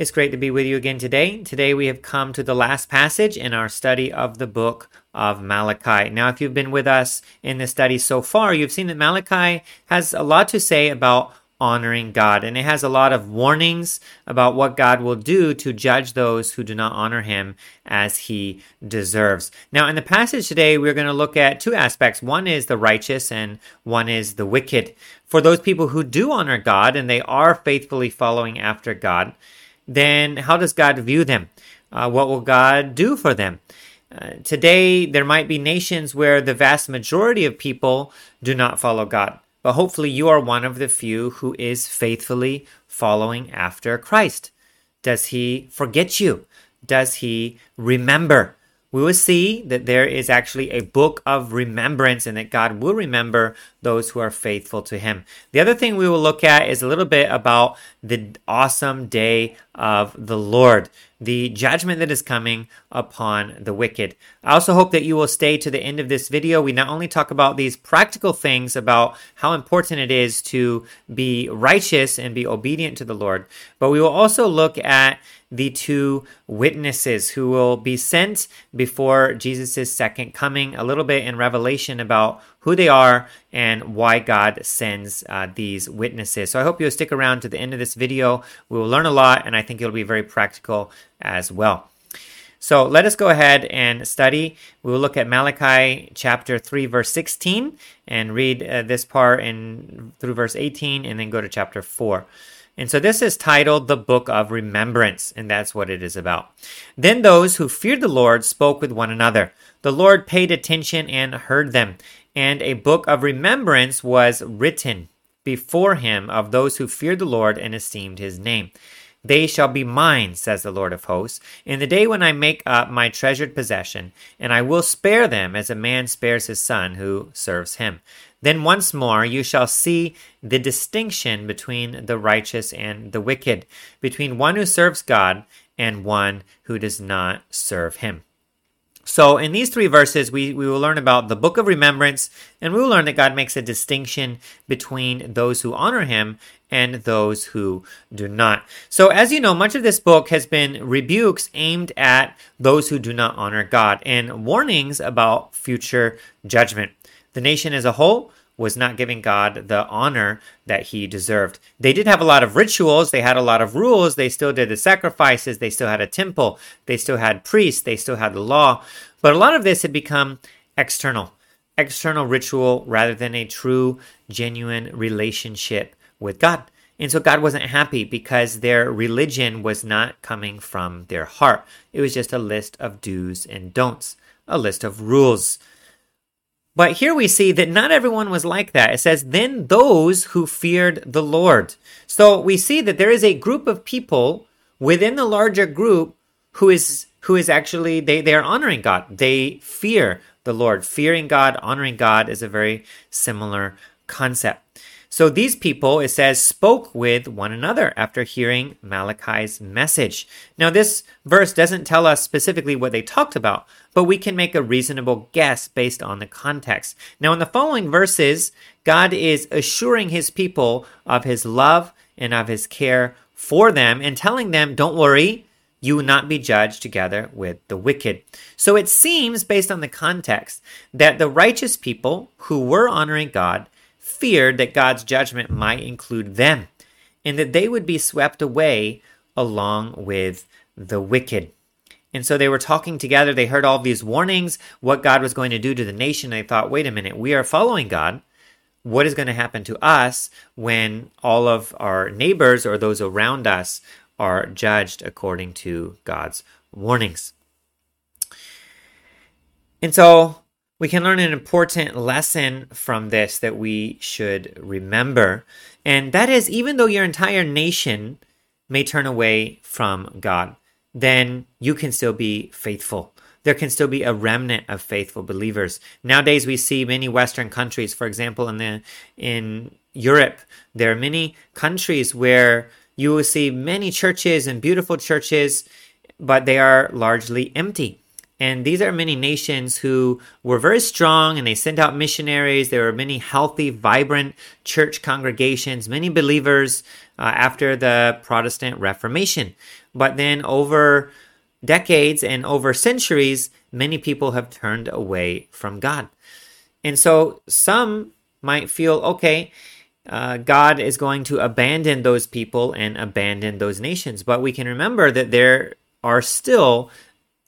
It's great to be with you again today. Today we have come to the last passage in our study of the book of Malachi. Now, if you've been with us in the study so far, you've seen that Malachi has a lot to say about honoring God. And it has a lot of warnings about what God will do to judge those who do not honor him as he deserves. Now, in the passage today, we're going to look at two aspects. One is the righteous and one is the wicked. For those people who do honor God and they are faithfully following after God, then how does God view them? Uh, what will God do for them? Uh, today, there might be nations where the vast majority of people do not follow God, but hopefully you are one of the few who is faithfully following after Christ. Does he forget you? Does he remember? We will see that there is actually a book of remembrance and that God will remember those who are faithful to Him. The other thing we will look at is a little bit about the awesome day of the Lord, the judgment that is coming upon the wicked. I also hope that you will stay to the end of this video. We not only talk about these practical things about how important it is to be righteous and be obedient to the Lord, but we will also look at the two witnesses who will be sent before Jesus' second coming, a little bit in Revelation about who they are and why God sends uh, these witnesses. So I hope you'll stick around to the end of this video. We will learn a lot, and I think it'll be very practical as well. So let us go ahead and study. We will look at Malachi chapter 3, verse 16, and read uh, this part in through verse 18, and then go to chapter 4. And so this is titled the Book of Remembrance, and that's what it is about. Then those who feared the Lord spoke with one another. The Lord paid attention and heard them, and a book of remembrance was written before him of those who feared the Lord and esteemed his name. They shall be mine, says the Lord of hosts, in the day when I make up my treasured possession, and I will spare them as a man spares his son who serves him. Then once more you shall see the distinction between the righteous and the wicked, between one who serves God and one who does not serve him. So, in these three verses, we, we will learn about the book of remembrance, and we will learn that God makes a distinction between those who honor him and those who do not. So, as you know, much of this book has been rebukes aimed at those who do not honor God and warnings about future judgment. The nation as a whole was not giving God the honor that he deserved. They did have a lot of rituals, they had a lot of rules, they still did the sacrifices, they still had a temple, they still had priests, they still had the law, but a lot of this had become external, external ritual rather than a true, genuine relationship with God. And so God wasn't happy because their religion was not coming from their heart. It was just a list of do's and don'ts, a list of rules. But here we see that not everyone was like that. It says, then those who feared the Lord. So we see that there is a group of people within the larger group who is who is actually they, they are honoring God. They fear the Lord. Fearing God, honoring God is a very similar concept. So these people, it says, spoke with one another after hearing Malachi's message. Now, this verse doesn't tell us specifically what they talked about, but we can make a reasonable guess based on the context. Now, in the following verses, God is assuring his people of his love and of his care for them and telling them, don't worry, you will not be judged together with the wicked. So it seems, based on the context, that the righteous people who were honoring God feared that God's judgment might include them and that they would be swept away along with the wicked. And so they were talking together. They heard all these warnings, what God was going to do to the nation. They thought, wait a minute, we are following God. What is going to happen to us when all of our neighbors or those around us are judged according to God's warnings? And so we can learn an important lesson from this that we should remember. And that is, even though your entire nation may turn away from God, then you can still be faithful. There can still be a remnant of faithful believers. Nowadays, we see many Western countries, for example, in the in Europe, there are many countries where you will see many churches and beautiful churches, but they are largely empty And these are many nations who were very strong and they sent out missionaries. There were many healthy, vibrant church congregations, many believers uh, after the Protestant Reformation. But then over decades and over centuries, many people have turned away from God. And so some might feel, okay, uh, God is going to abandon those people and abandon those nations. But we can remember that there are still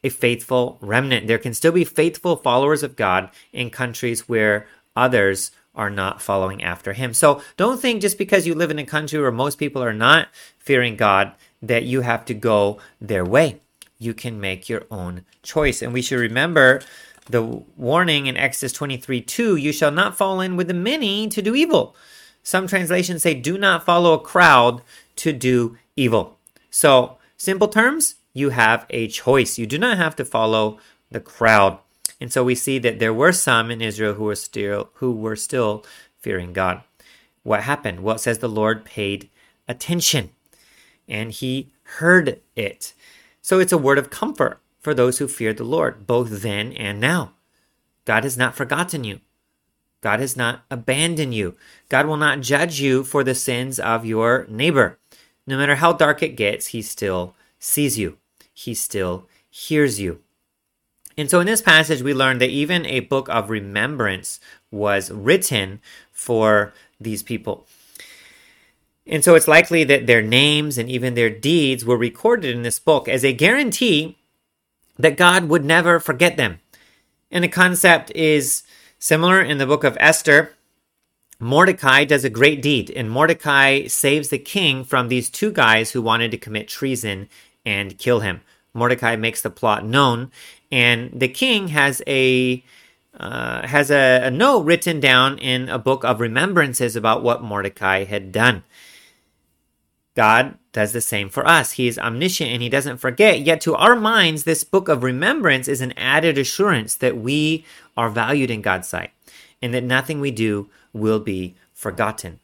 a faithful remnant. There can still be faithful followers of God in countries where others are not following after him. So don't think just because you live in a country where most people are not fearing God that you have to go their way. You can make your own choice. And we should remember the warning in Exodus 23 2 you shall not fall in with the many to do evil. Some translations say, do not follow a crowd to do evil. So, simple terms, you have a choice. You do not have to follow the crowd. And so we see that there were some in Israel who were still who were still fearing God. What happened? Well, it says the Lord paid attention and he heard it. So it's a word of comfort for those who fear the Lord, both then and now. God has not forgotten you. God has not abandoned you. God will not judge you for the sins of your neighbor. No matter how dark it gets, he still sees you. He still hears you. And so in this passage, we learn that even a book of remembrance was written for these people. And so it's likely that their names and even their deeds were recorded in this book as a guarantee that God would never forget them. And the concept is similar in the book of Esther. Mordecai does a great deed, and Mordecai saves the king from these two guys who wanted to commit treason and kill him. Mordecai makes the plot known, and the king has a uh, has a, a note written down in a book of remembrances about what Mordecai had done. God does the same for us. He is omniscient and he doesn't forget. Yet to our minds, this book of remembrance is an added assurance that we are valued in God's sight and that nothing we do will be forgotten.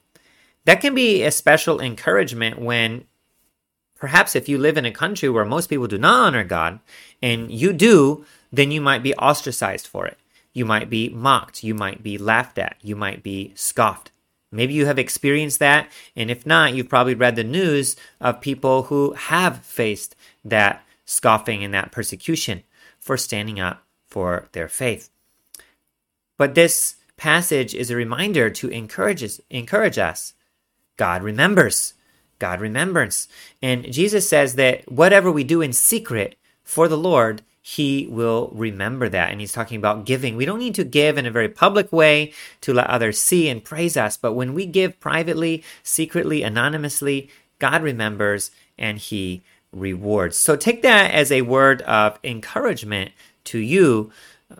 That can be a special encouragement when perhaps if you live in a country where most people do not honor God and you do, then you might be ostracized for it. You might be mocked. You might be laughed at. You might be scoffed. Maybe you have experienced that, and if not, you've probably read the news of people who have faced that scoffing and that persecution for standing up for their faith. But this passage is a reminder to encourage us, encourage us. God remembers. God remembers. And Jesus says that whatever we do in secret for the Lord, he will remember that. And he's talking about giving. We don't need to give in a very public way to let others see and praise us, but when we give privately, secretly, anonymously, God remembers and he rewards. So take that as a word of encouragement to you.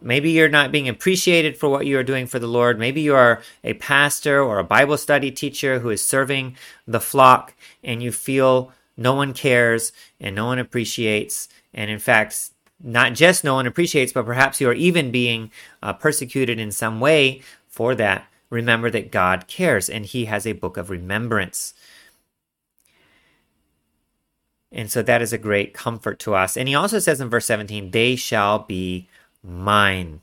Maybe you're not being appreciated for what you are doing for the Lord. Maybe you are a pastor or a Bible study teacher who is serving the flock and you feel no one cares and no one appreciates. And in fact, not just no one appreciates, but perhaps you are even being uh, persecuted in some way for that, remember that God cares and He has a book of remembrance. And so that is a great comfort to us. And He also says in verse 17, they shall be mine.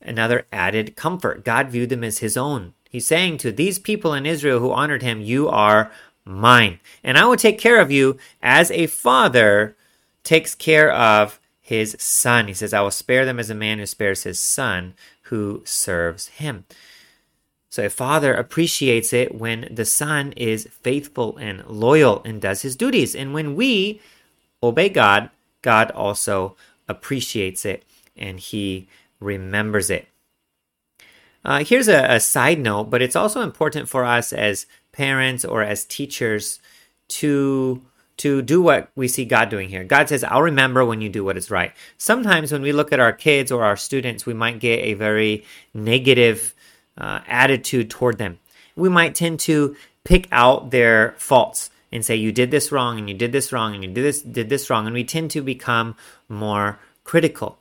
Another added comfort. God viewed them as His own. He's saying to these people in Israel who honored Him, You are mine. And I will take care of you as a father takes care of his son. He says, I will spare them as a man who spares his son who serves him. So a father appreciates it when the son is faithful and loyal and does his duties. And when we obey God, God also appreciates it and he remembers it. Uh, here's a, a side note, but it's also important for us as parents or as teachers to to do what we see God doing here. God says, I'll remember when you do what is right. Sometimes when we look at our kids or our students, we might get a very negative uh, attitude toward them. We might tend to pick out their faults and say, You did this wrong, and you did this wrong, and you did this, did this wrong. And we tend to become more critical.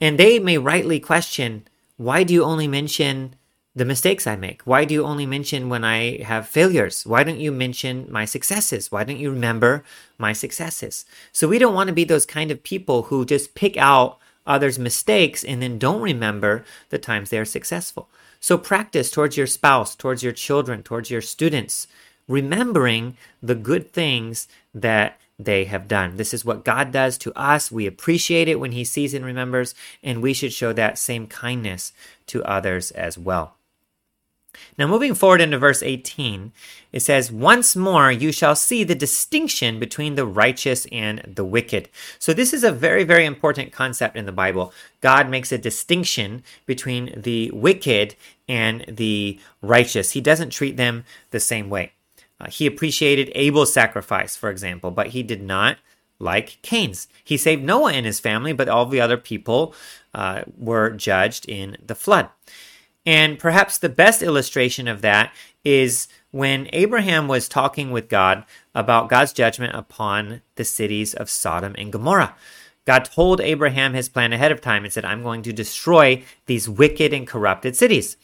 And they may rightly question, Why do you only mention the mistakes I make? Why do you only mention when I have failures? Why don't you mention my successes? Why don't you remember my successes? So we don't want to be those kind of people who just pick out others' mistakes and then don't remember the times they are successful. So practice towards your spouse, towards your children, towards your students, remembering the good things that they have done. This is what God does to us. We appreciate it when He sees and remembers, and we should show that same kindness to others as well. Now, moving forward into verse 18, it says, Once more you shall see the distinction between the righteous and the wicked. So, this is a very, very important concept in the Bible. God makes a distinction between the wicked and the righteous, He doesn't treat them the same way. Uh, he appreciated Abel's sacrifice, for example, but he did not like Cain's. He saved Noah and his family, but all the other people uh, were judged in the flood. And perhaps the best illustration of that is when Abraham was talking with God about God's judgment upon the cities of Sodom and Gomorrah. God told Abraham his plan ahead of time and said, I'm going to destroy these wicked and corrupted cities.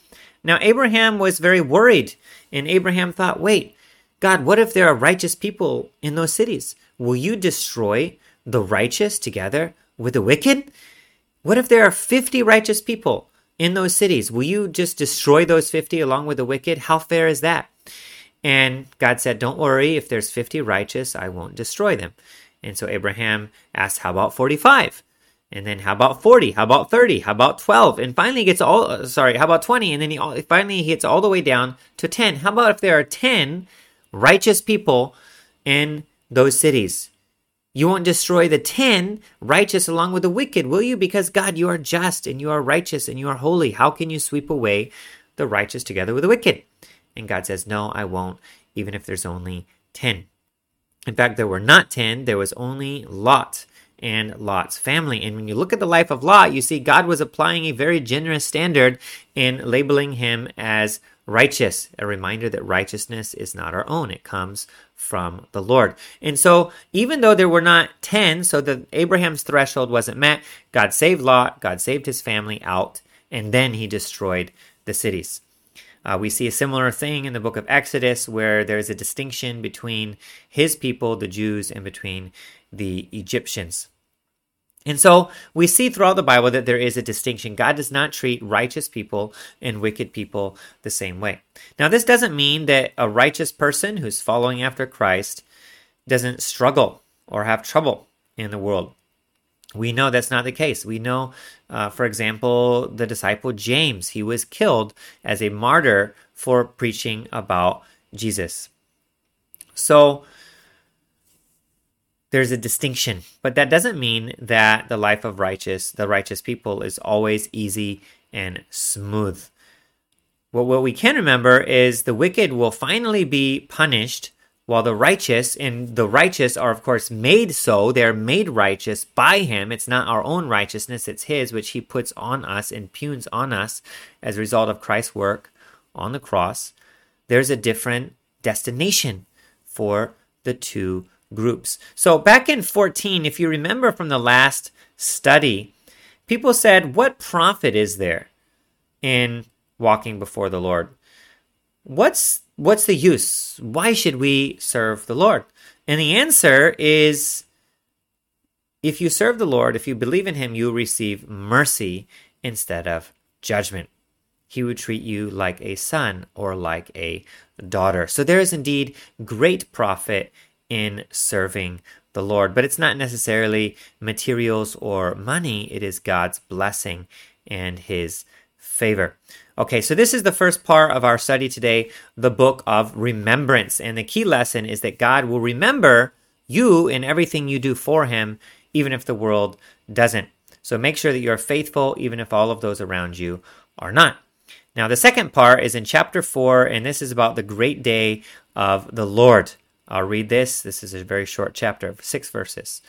Now, Abraham was very worried, and Abraham thought, wait, God, what if there are righteous people in those cities? Will you destroy the righteous together with the wicked? What if there are 50 righteous people? in those cities. Will you just destroy those 50 along with the wicked? How fair is that? And God said, Don't worry, if there's 50 righteous, I won't destroy them. And so Abraham asked, How about 45? And then how about 40? How about 30? How about 12? And finally he gets all, uh, sorry, how about 20? And then he finally he gets all the way down to 10. How about if there are 10 righteous people in those cities? You won't destroy the ten righteous along with the wicked, will you? Because God, you are just and you are righteous and you are holy. How can you sweep away the righteous together with the wicked? And God says, No, I won't, even if there's only ten. In fact, there were not ten, there was only Lot and Lot's family. And when you look at the life of Lot, you see God was applying a very generous standard in labeling him as righteous. A reminder that righteousness is not our own, it comes from the Lord. And so, even though there were not 10, so that Abraham's threshold wasn't met, God saved Lot, God saved his family out, and then he destroyed the cities. Uh, we see a similar thing in the book of Exodus where there's a distinction between his people, the Jews, and between the Egyptians. And so we see throughout the Bible that there is a distinction. God does not treat righteous people and wicked people the same way. Now, this doesn't mean that a righteous person who's following after Christ doesn't struggle or have trouble in the world. We know that's not the case. We know, uh, for example, the disciple James, he was killed as a martyr for preaching about Jesus. So, there's a distinction, but that doesn't mean that the life of righteous, the righteous people, is always easy and smooth. Well, what we can remember is the wicked will finally be punished while the righteous, and the righteous are, of course, made so. They're made righteous by Him. It's not our own righteousness, it's His, which He puts on us, imputes on us as a result of Christ's work on the cross. There's a different destination for the two groups. So back in 14, if you remember from the last study, people said, What profit is there in walking before the Lord? What's what's the use? Why should we serve the Lord? And the answer is if you serve the Lord, if you believe in him, you receive mercy instead of judgment. He would treat you like a son or like a daughter. So there is indeed great profit in serving the Lord. But it's not necessarily materials or money, it is God's blessing and His favor. Okay, so this is the first part of our study today, the book of remembrance. And the key lesson is that God will remember you in everything you do for Him, even if the world doesn't. So make sure that you're faithful, even if all of those around you are not. Now, the second part is in chapter 4, and this is about the great day of the Lord. I'll read this. This is a very short chapter, of six verses.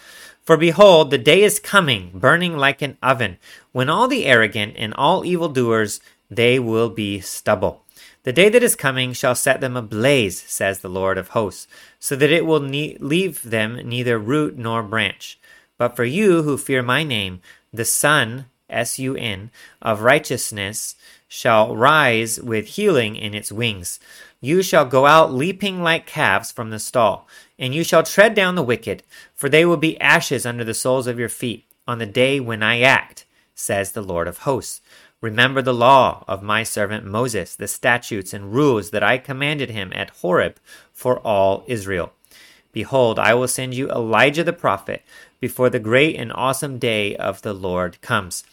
For behold, the day is coming, burning like an oven, when all the arrogant and all evildoers, they will be stubble. The day that is coming shall set them ablaze, says the Lord of hosts, so that it will ne- leave them neither root nor branch. But for you who fear my name, the Sun, S U N, of righteousness shall rise with healing in its wings. You shall go out leaping like calves from the stall, and you shall tread down the wicked, for they will be ashes under the soles of your feet. on the day when I act, says the Lord of hosts. Remember the law of my servant Moses, the statutes and rules that I commanded him at Horeb for all Israel. Behold, I will send you Elijah the prophet before the great and awesome day of the Lord comes.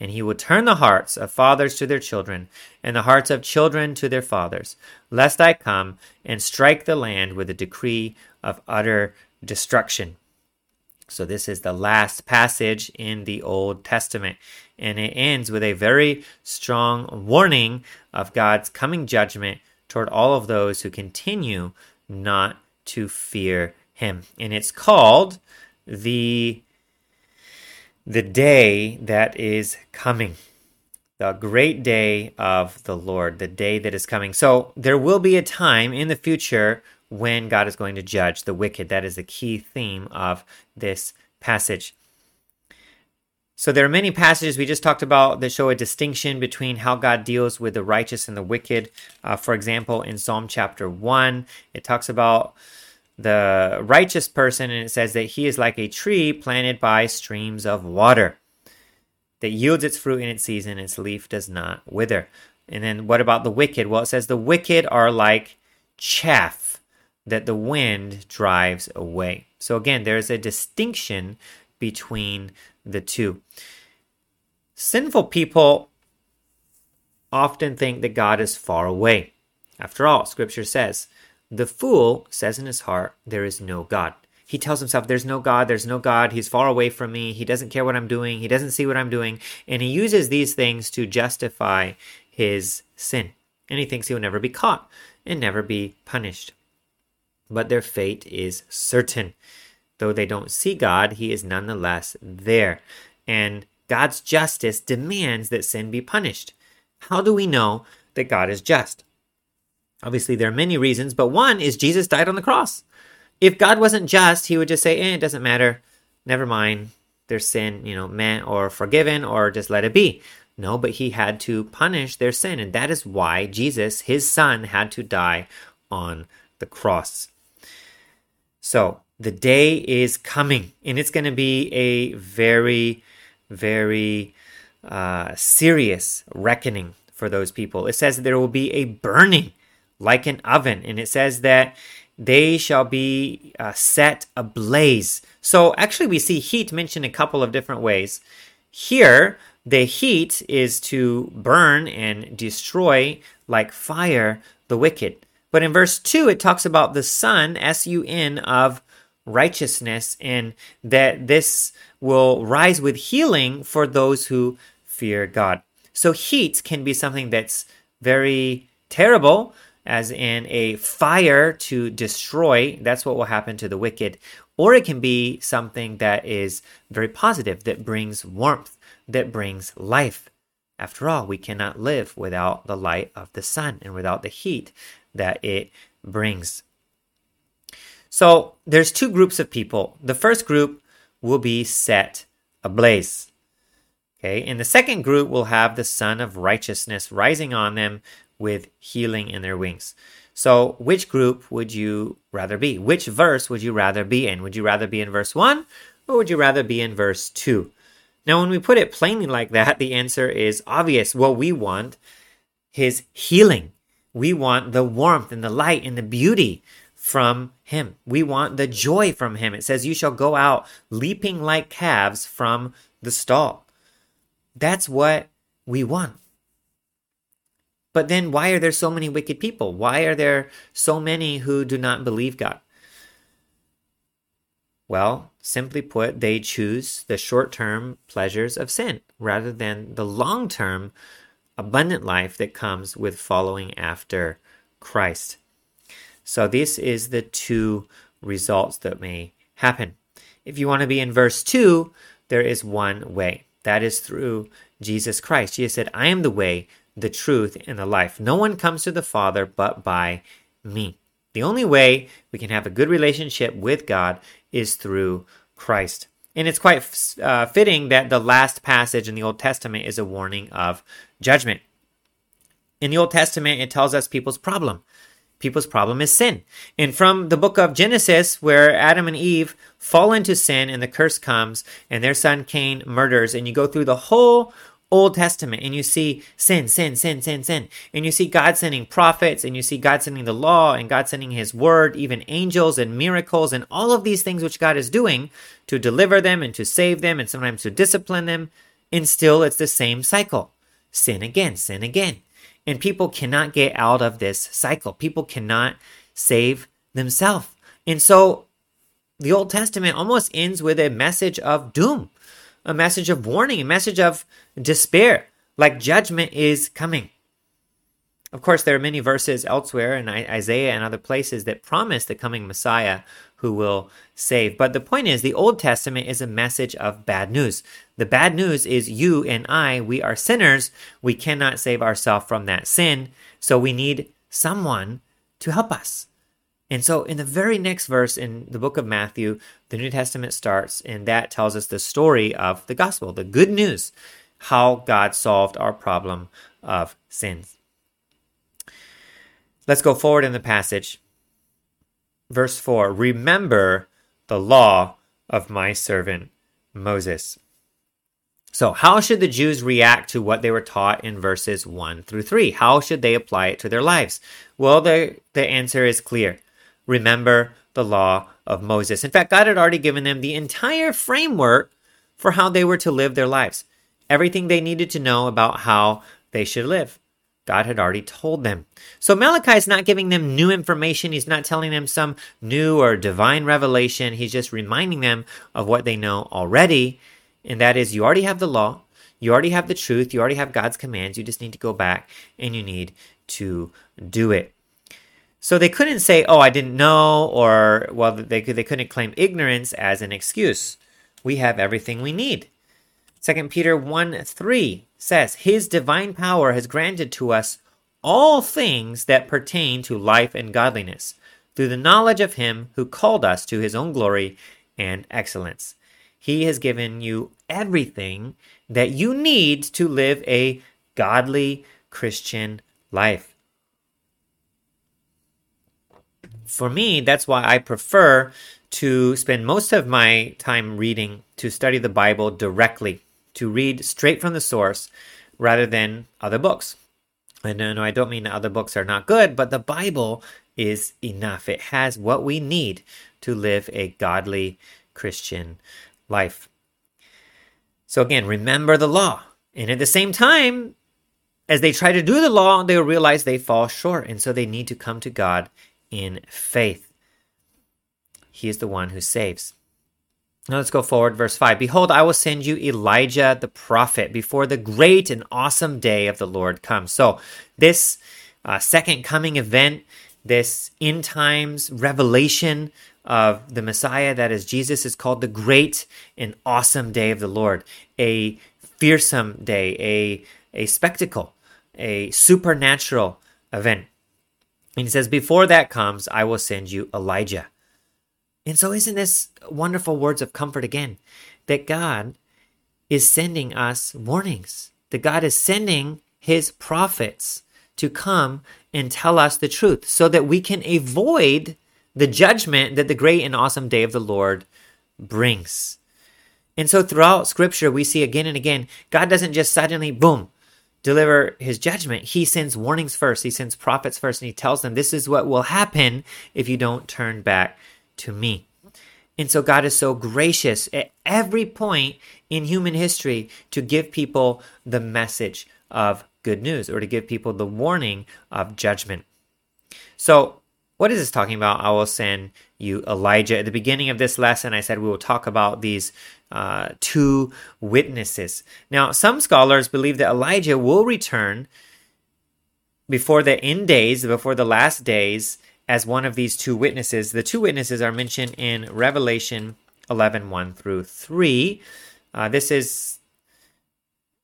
And he will turn the hearts of fathers to their children, and the hearts of children to their fathers, lest I come and strike the land with a decree of utter destruction. So, this is the last passage in the Old Testament, and it ends with a very strong warning of God's coming judgment toward all of those who continue not to fear Him. And it's called the, the day that is coming. The great day of the Lord, the day that is coming. So, there will be a time in the future when God is going to judge the wicked. That is the key theme of this passage. So there are many passages we just talked about that show a distinction between how God deals with the righteous and the wicked. Uh, for example, in Psalm chapter 1, it talks about the righteous person and it says that he is like a tree planted by streams of water that yields its fruit in its season, its leaf does not wither. And then what about the wicked? Well, it says the wicked are like chaff that the wind drives away. So again, there's a distinction between the two. Sinful people often think that God is far away. After all, scripture says, the fool says in his heart, There is no God. He tells himself, There's no God, there's no God, he's far away from me, he doesn't care what I'm doing, he doesn't see what I'm doing, and he uses these things to justify his sin. And he thinks he'll never be caught and never be punished but their fate is certain. Though they don't see God, He is nonetheless there. And God's justice demands that sin be punished. How do we know that God is just? Obviously, there are many reasons, but one is Jesus died on the cross. If God wasn't just, He would just say, eh, it doesn't matter. Never mind. Their sin, you know, meant or forgiven or just let it be. No, but He had to punish their sin. And that is why Jesus, His Son, had to die on the cross. So the day is coming, and it's going to be a very, very uh, serious reckoning for those people. It says there will be a burning like an oven, and it says that they shall be uh, set ablaze. So actually, we see heat mentioned a couple of different ways. Here, the heat is to burn and destroy like fire the wicked. But in verse 2, it talks about the sun, S U N, of righteousness, and that this will rise with healing for those who fear God. So, heat can be something that's very terrible, as in a fire to destroy. That's what will happen to the wicked. Or it can be something that is very positive, that brings warmth, that brings life. After all, we cannot live without the light of the sun and without the heat that it brings. So there's two groups of people. The first group will be set ablaze. Okay, and the second group will have the sun of righteousness rising on them with healing in their wings. So, which group would you rather be? Which verse would you rather be in? Would you rather be in verse 1 or would you rather be in verse 2? Now, when we put it plainly like that, the answer is obvious. What we want his healing. We want the warmth and the light and the beauty from him. We want the joy from him. It says, You shall go out leaping like calves from the stall. That's what we want. But then, why are there so many wicked people? Why are there so many who do not believe God? Well, simply put, they choose the short term pleasures of sin rather than the long term abundant life that comes with following after Christ. So, this is the two results that may happen. If you want to be in verse 2, there is one way. That is through Jesus Christ. Jesus said, I am the way, the truth, and the life. No one comes to the Father but by me. The only way we can have a good relationship with God is through Christ. And it's quite uh, fitting that the last passage in the Old Testament is a warning of judgment. In the Old Testament, it tells us people's problem. people's problem is sin. And from the book of Genesis, where Adam and Eve fall into sin and the curse comes, and their son Cain murders, and you go through the whole Old Testament and you see sin, sin, sin, sin, sin. And you see God sending prophets and you see God sending the law and God sending his word, even angels and miracles and all of these things which God is doing to deliver them and to save them and sometimes to discipline them. And still it's the same cycle sin again, sin again. And people cannot get out of this cycle. People cannot save themselves. And so the Old Testament almost ends with a message of doom, a message of warning, a message of despair, like judgment is coming. Of course, there are many verses elsewhere in Isaiah and other places that promise the coming Messiah who will save. But the point is, the Old Testament is a message of bad news. The bad news is you and I, we are sinners. We cannot save ourselves from that sin. So we need someone to help us. And so, in the very next verse in the book of Matthew, the New Testament starts, and that tells us the story of the gospel, the good news, how God solved our problem of sins. Let's go forward in the passage. Verse 4 Remember the law of my servant Moses. So, how should the Jews react to what they were taught in verses 1 through 3? How should they apply it to their lives? Well, the, the answer is clear. Remember the law of Moses. In fact, God had already given them the entire framework for how they were to live their lives. Everything they needed to know about how they should live. God had already told them. So Malachi is not giving them new information. He's not telling them some new or divine revelation. He's just reminding them of what they know already. And that is, you already have the law, you already have the truth, you already have God's commands. You just need to go back and you need to do it. So they couldn't say, "Oh, I didn't know," or well, they they couldn't claim ignorance as an excuse. We have everything we need. 2 Peter 1 3 says, His divine power has granted to us all things that pertain to life and godliness, through the knowledge of Him who called us to His own glory and excellence. He has given you everything that you need to live a godly Christian life. For me, that's why I prefer to spend most of my time reading to study the Bible directly to read straight from the source rather than other books. And no, no, I don't mean that other books are not good, but the Bible is enough. It has what we need to live a godly Christian life. So again, remember the law. And at the same time, as they try to do the law, they realize they fall short. And so they need to come to God in faith. He is the one who saves. Now let's go forward, verse 5. Behold, I will send you Elijah the prophet before the great and awesome day of the Lord comes. So, this uh, second coming event, this end times revelation of the Messiah, that is Jesus, is called the great and awesome day of the Lord. A fearsome day, a, a spectacle, a supernatural event. And he says, Before that comes, I will send you Elijah. And so, isn't this wonderful words of comfort again? That God is sending us warnings, that God is sending his prophets to come and tell us the truth so that we can avoid the judgment that the great and awesome day of the Lord brings. And so, throughout scripture, we see again and again, God doesn't just suddenly, boom, deliver his judgment. He sends warnings first, he sends prophets first, and he tells them this is what will happen if you don't turn back to me. And so God is so gracious at every point in human history to give people the message of good news or to give people the warning of judgment. So, what is this talking about? I will send you Elijah. At the beginning of this lesson, I said we will talk about these uh, two witnesses. Now, some scholars believe that Elijah will return before the end days, before the last days, as one of these two witnesses. The two witnesses are mentioned in Revelation 11 1 through 3. Uh, this is,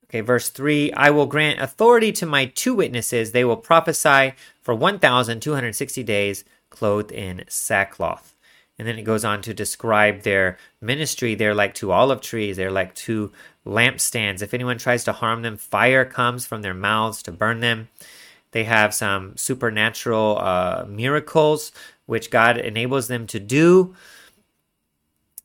okay, verse 3 I will grant authority to my two witnesses. They will prophesy for 1,260 days, clothed in sackcloth. And then it goes on to describe their ministry. They're like two olive trees, they're like two lampstands. If anyone tries to harm them, fire comes from their mouths to burn them. They have some supernatural uh, miracles which God enables them to do.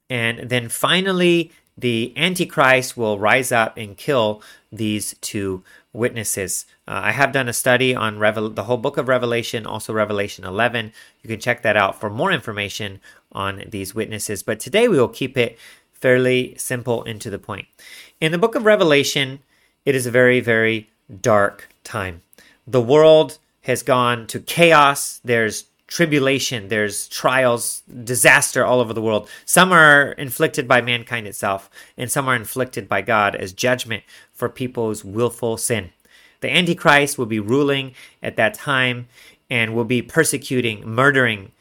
And then finally, the Antichrist will rise up and kill these two witnesses. Uh, I have done a study on Revel- the whole book of Revelation, also Revelation 11. You can check that out for more information on these witnesses. But today we will keep it fairly simple and to the point. In the book of Revelation, it is a very, very dark time. The world has gone to chaos. There's tribulation, there's trials, disaster all over the world. Some are inflicted by mankind itself, and some are inflicted by God as judgment for people's willful sin. The Antichrist will be ruling at that time and will be persecuting, murdering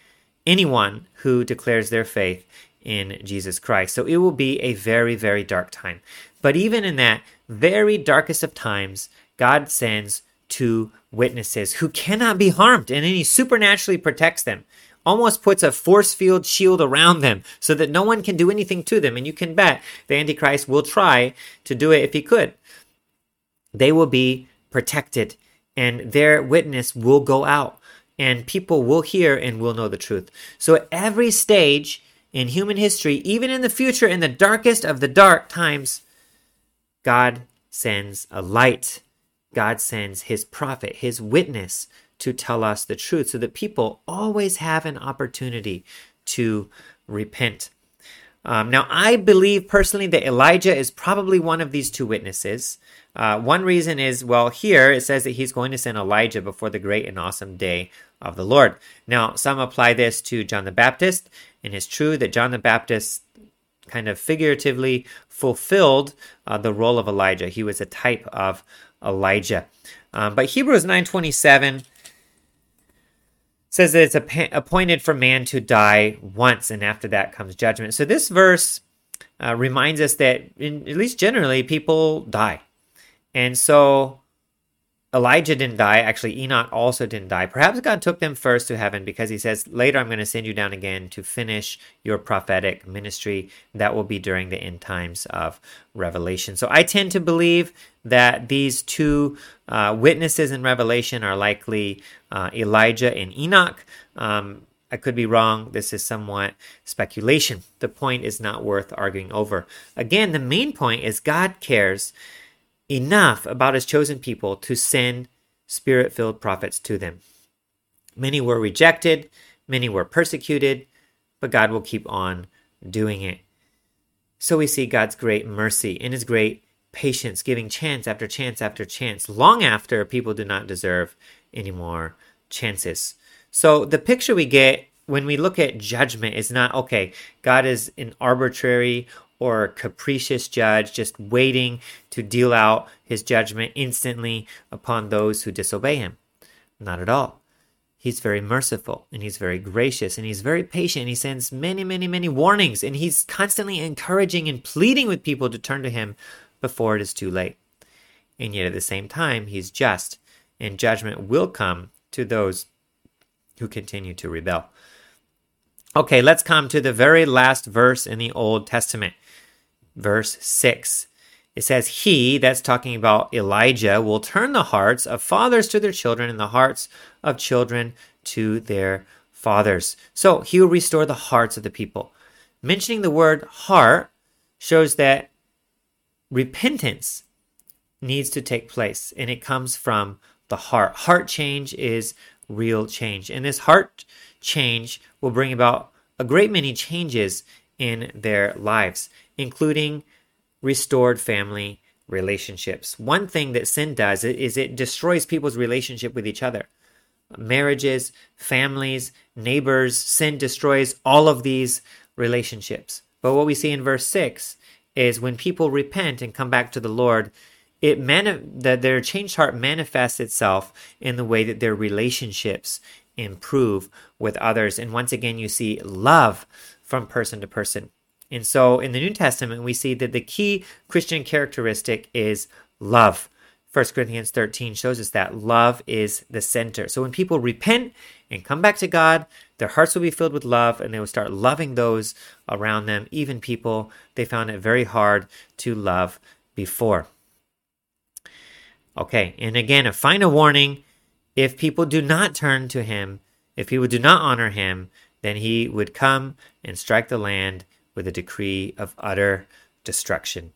anyone who declares their faith in Jesus Christ. So it will be a very, very dark time. But even in that very darkest of times, God sends two witnesses who cannot be harmed, and then he supernaturally protects them. Almost puts a force field shield around them so that no one can do anything to them. And you can bet the Antichrist will try to do it if he could. They will be protected, and their witness will go out, and people will hear and will know the truth. So, at every stage in human history, even in the future, in the darkest of the dark times, God sends a light God sends his prophet, his witness, to tell us the truth so that people always have an opportunity to repent. Um, now, I believe personally that Elijah is probably one of these two witnesses. Uh, one reason is, well, here it says that he's going to send Elijah before the great and awesome day of the Lord. Now, some apply this to John the Baptist, and it's true that John the Baptist kind of figuratively fulfilled uh, the role of Elijah. He was a type of Elijah. Um, but Hebrews 9:27 says that it's appointed for man to die once, and after that comes judgment. So this verse uh, reminds us that, in, at least generally, people die, and so Elijah didn't die. Actually, Enoch also didn't die. Perhaps God took them first to heaven because he says, Later I'm going to send you down again to finish your prophetic ministry. That will be during the end times of Revelation. So I tend to believe that these two uh, witnesses in Revelation are likely uh, Elijah and Enoch. Um, I could be wrong. This is somewhat speculation. The point is not worth arguing over. Again, the main point is God cares enough about his chosen people to send spirit filled prophets to them. Many were rejected, many were persecuted, but God will keep on doing it. So we see God's great mercy and his great patience, giving chance after chance after chance, long after people do not deserve any more chances. So the picture we get when we look at judgment is not okay, God is an arbitrary or a capricious judge just waiting to deal out his judgment instantly upon those who disobey him. Not at all. He's very merciful and he's very gracious and he's very patient. He sends many, many, many warnings and he's constantly encouraging and pleading with people to turn to him before it is too late. And yet at the same time, he's just and judgment will come to those who continue to rebel. Okay, let's come to the very last verse in the Old Testament verse 6. It says, He, that's talking about Elijah, will turn the hearts of fathers to their children and the hearts of children to their fathers. So he will restore the hearts of the people. Mentioning the word heart shows that repentance needs to take place and it comes from the heart. Heart change is real change. And this heart change will bring about a great many changes in their lives including restored family relationships. One thing that sin does is it destroys people's relationship with each other. Marriages, families, neighbors, sin destroys all of these relationships. But what we see in verse 6 is when people repent and come back to the Lord, it mani- that their changed heart manifests itself in the way that their relationships improve with others. And once again, you see love from person to person. And so in the New Testament, we see that the key Christian characteristic is love. 1 Corinthians 13 shows us that love is the center. So when people repent and come back to God, their hearts will be filled with love and they will start loving those around them, even people they found it very hard to love before. Okay, and again, a final warning if people do not turn to him, if people do not honor him, then he would come and strike the land with a decree of utter destruction.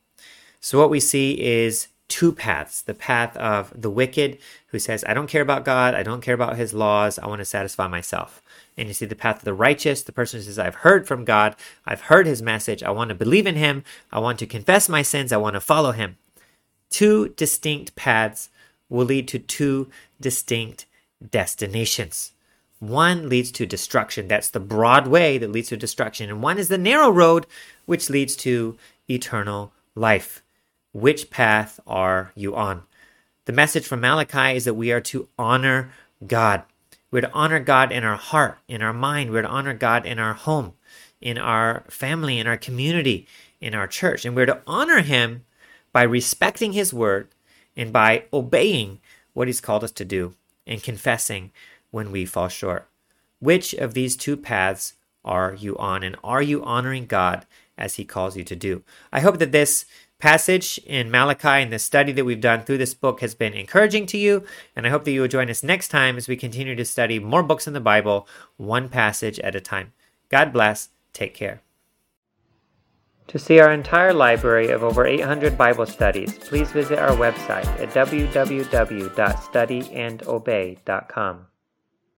So, what we see is two paths the path of the wicked who says, I don't care about God, I don't care about his laws, I want to satisfy myself. And you see the path of the righteous, the person who says, I've heard from God, I've heard his message, I want to believe in him, I want to confess my sins, I want to follow him. Two distinct paths will lead to two distinct destinations. One leads to destruction. That's the broad way that leads to destruction. And one is the narrow road, which leads to eternal life. Which path are you on? The message from Malachi is that we are to honor God. We're to honor God in our heart, in our mind. We're to honor God in our home, in our family, in our community, in our church. And we're to honor Him by respecting His word and by obeying what He's called us to do and confessing when we fall short. Which of these two paths are you on? And are you honoring God as He calls you to do? I hope that this passage in Malachi and the study that we've done through this book has been encouraging to you. And I hope that you will join us next time as we continue to study more books in the Bible, one passage at a time. God bless. Take care. To see our entire library of over 800 Bible studies, please visit our website at www.studyandobey.com.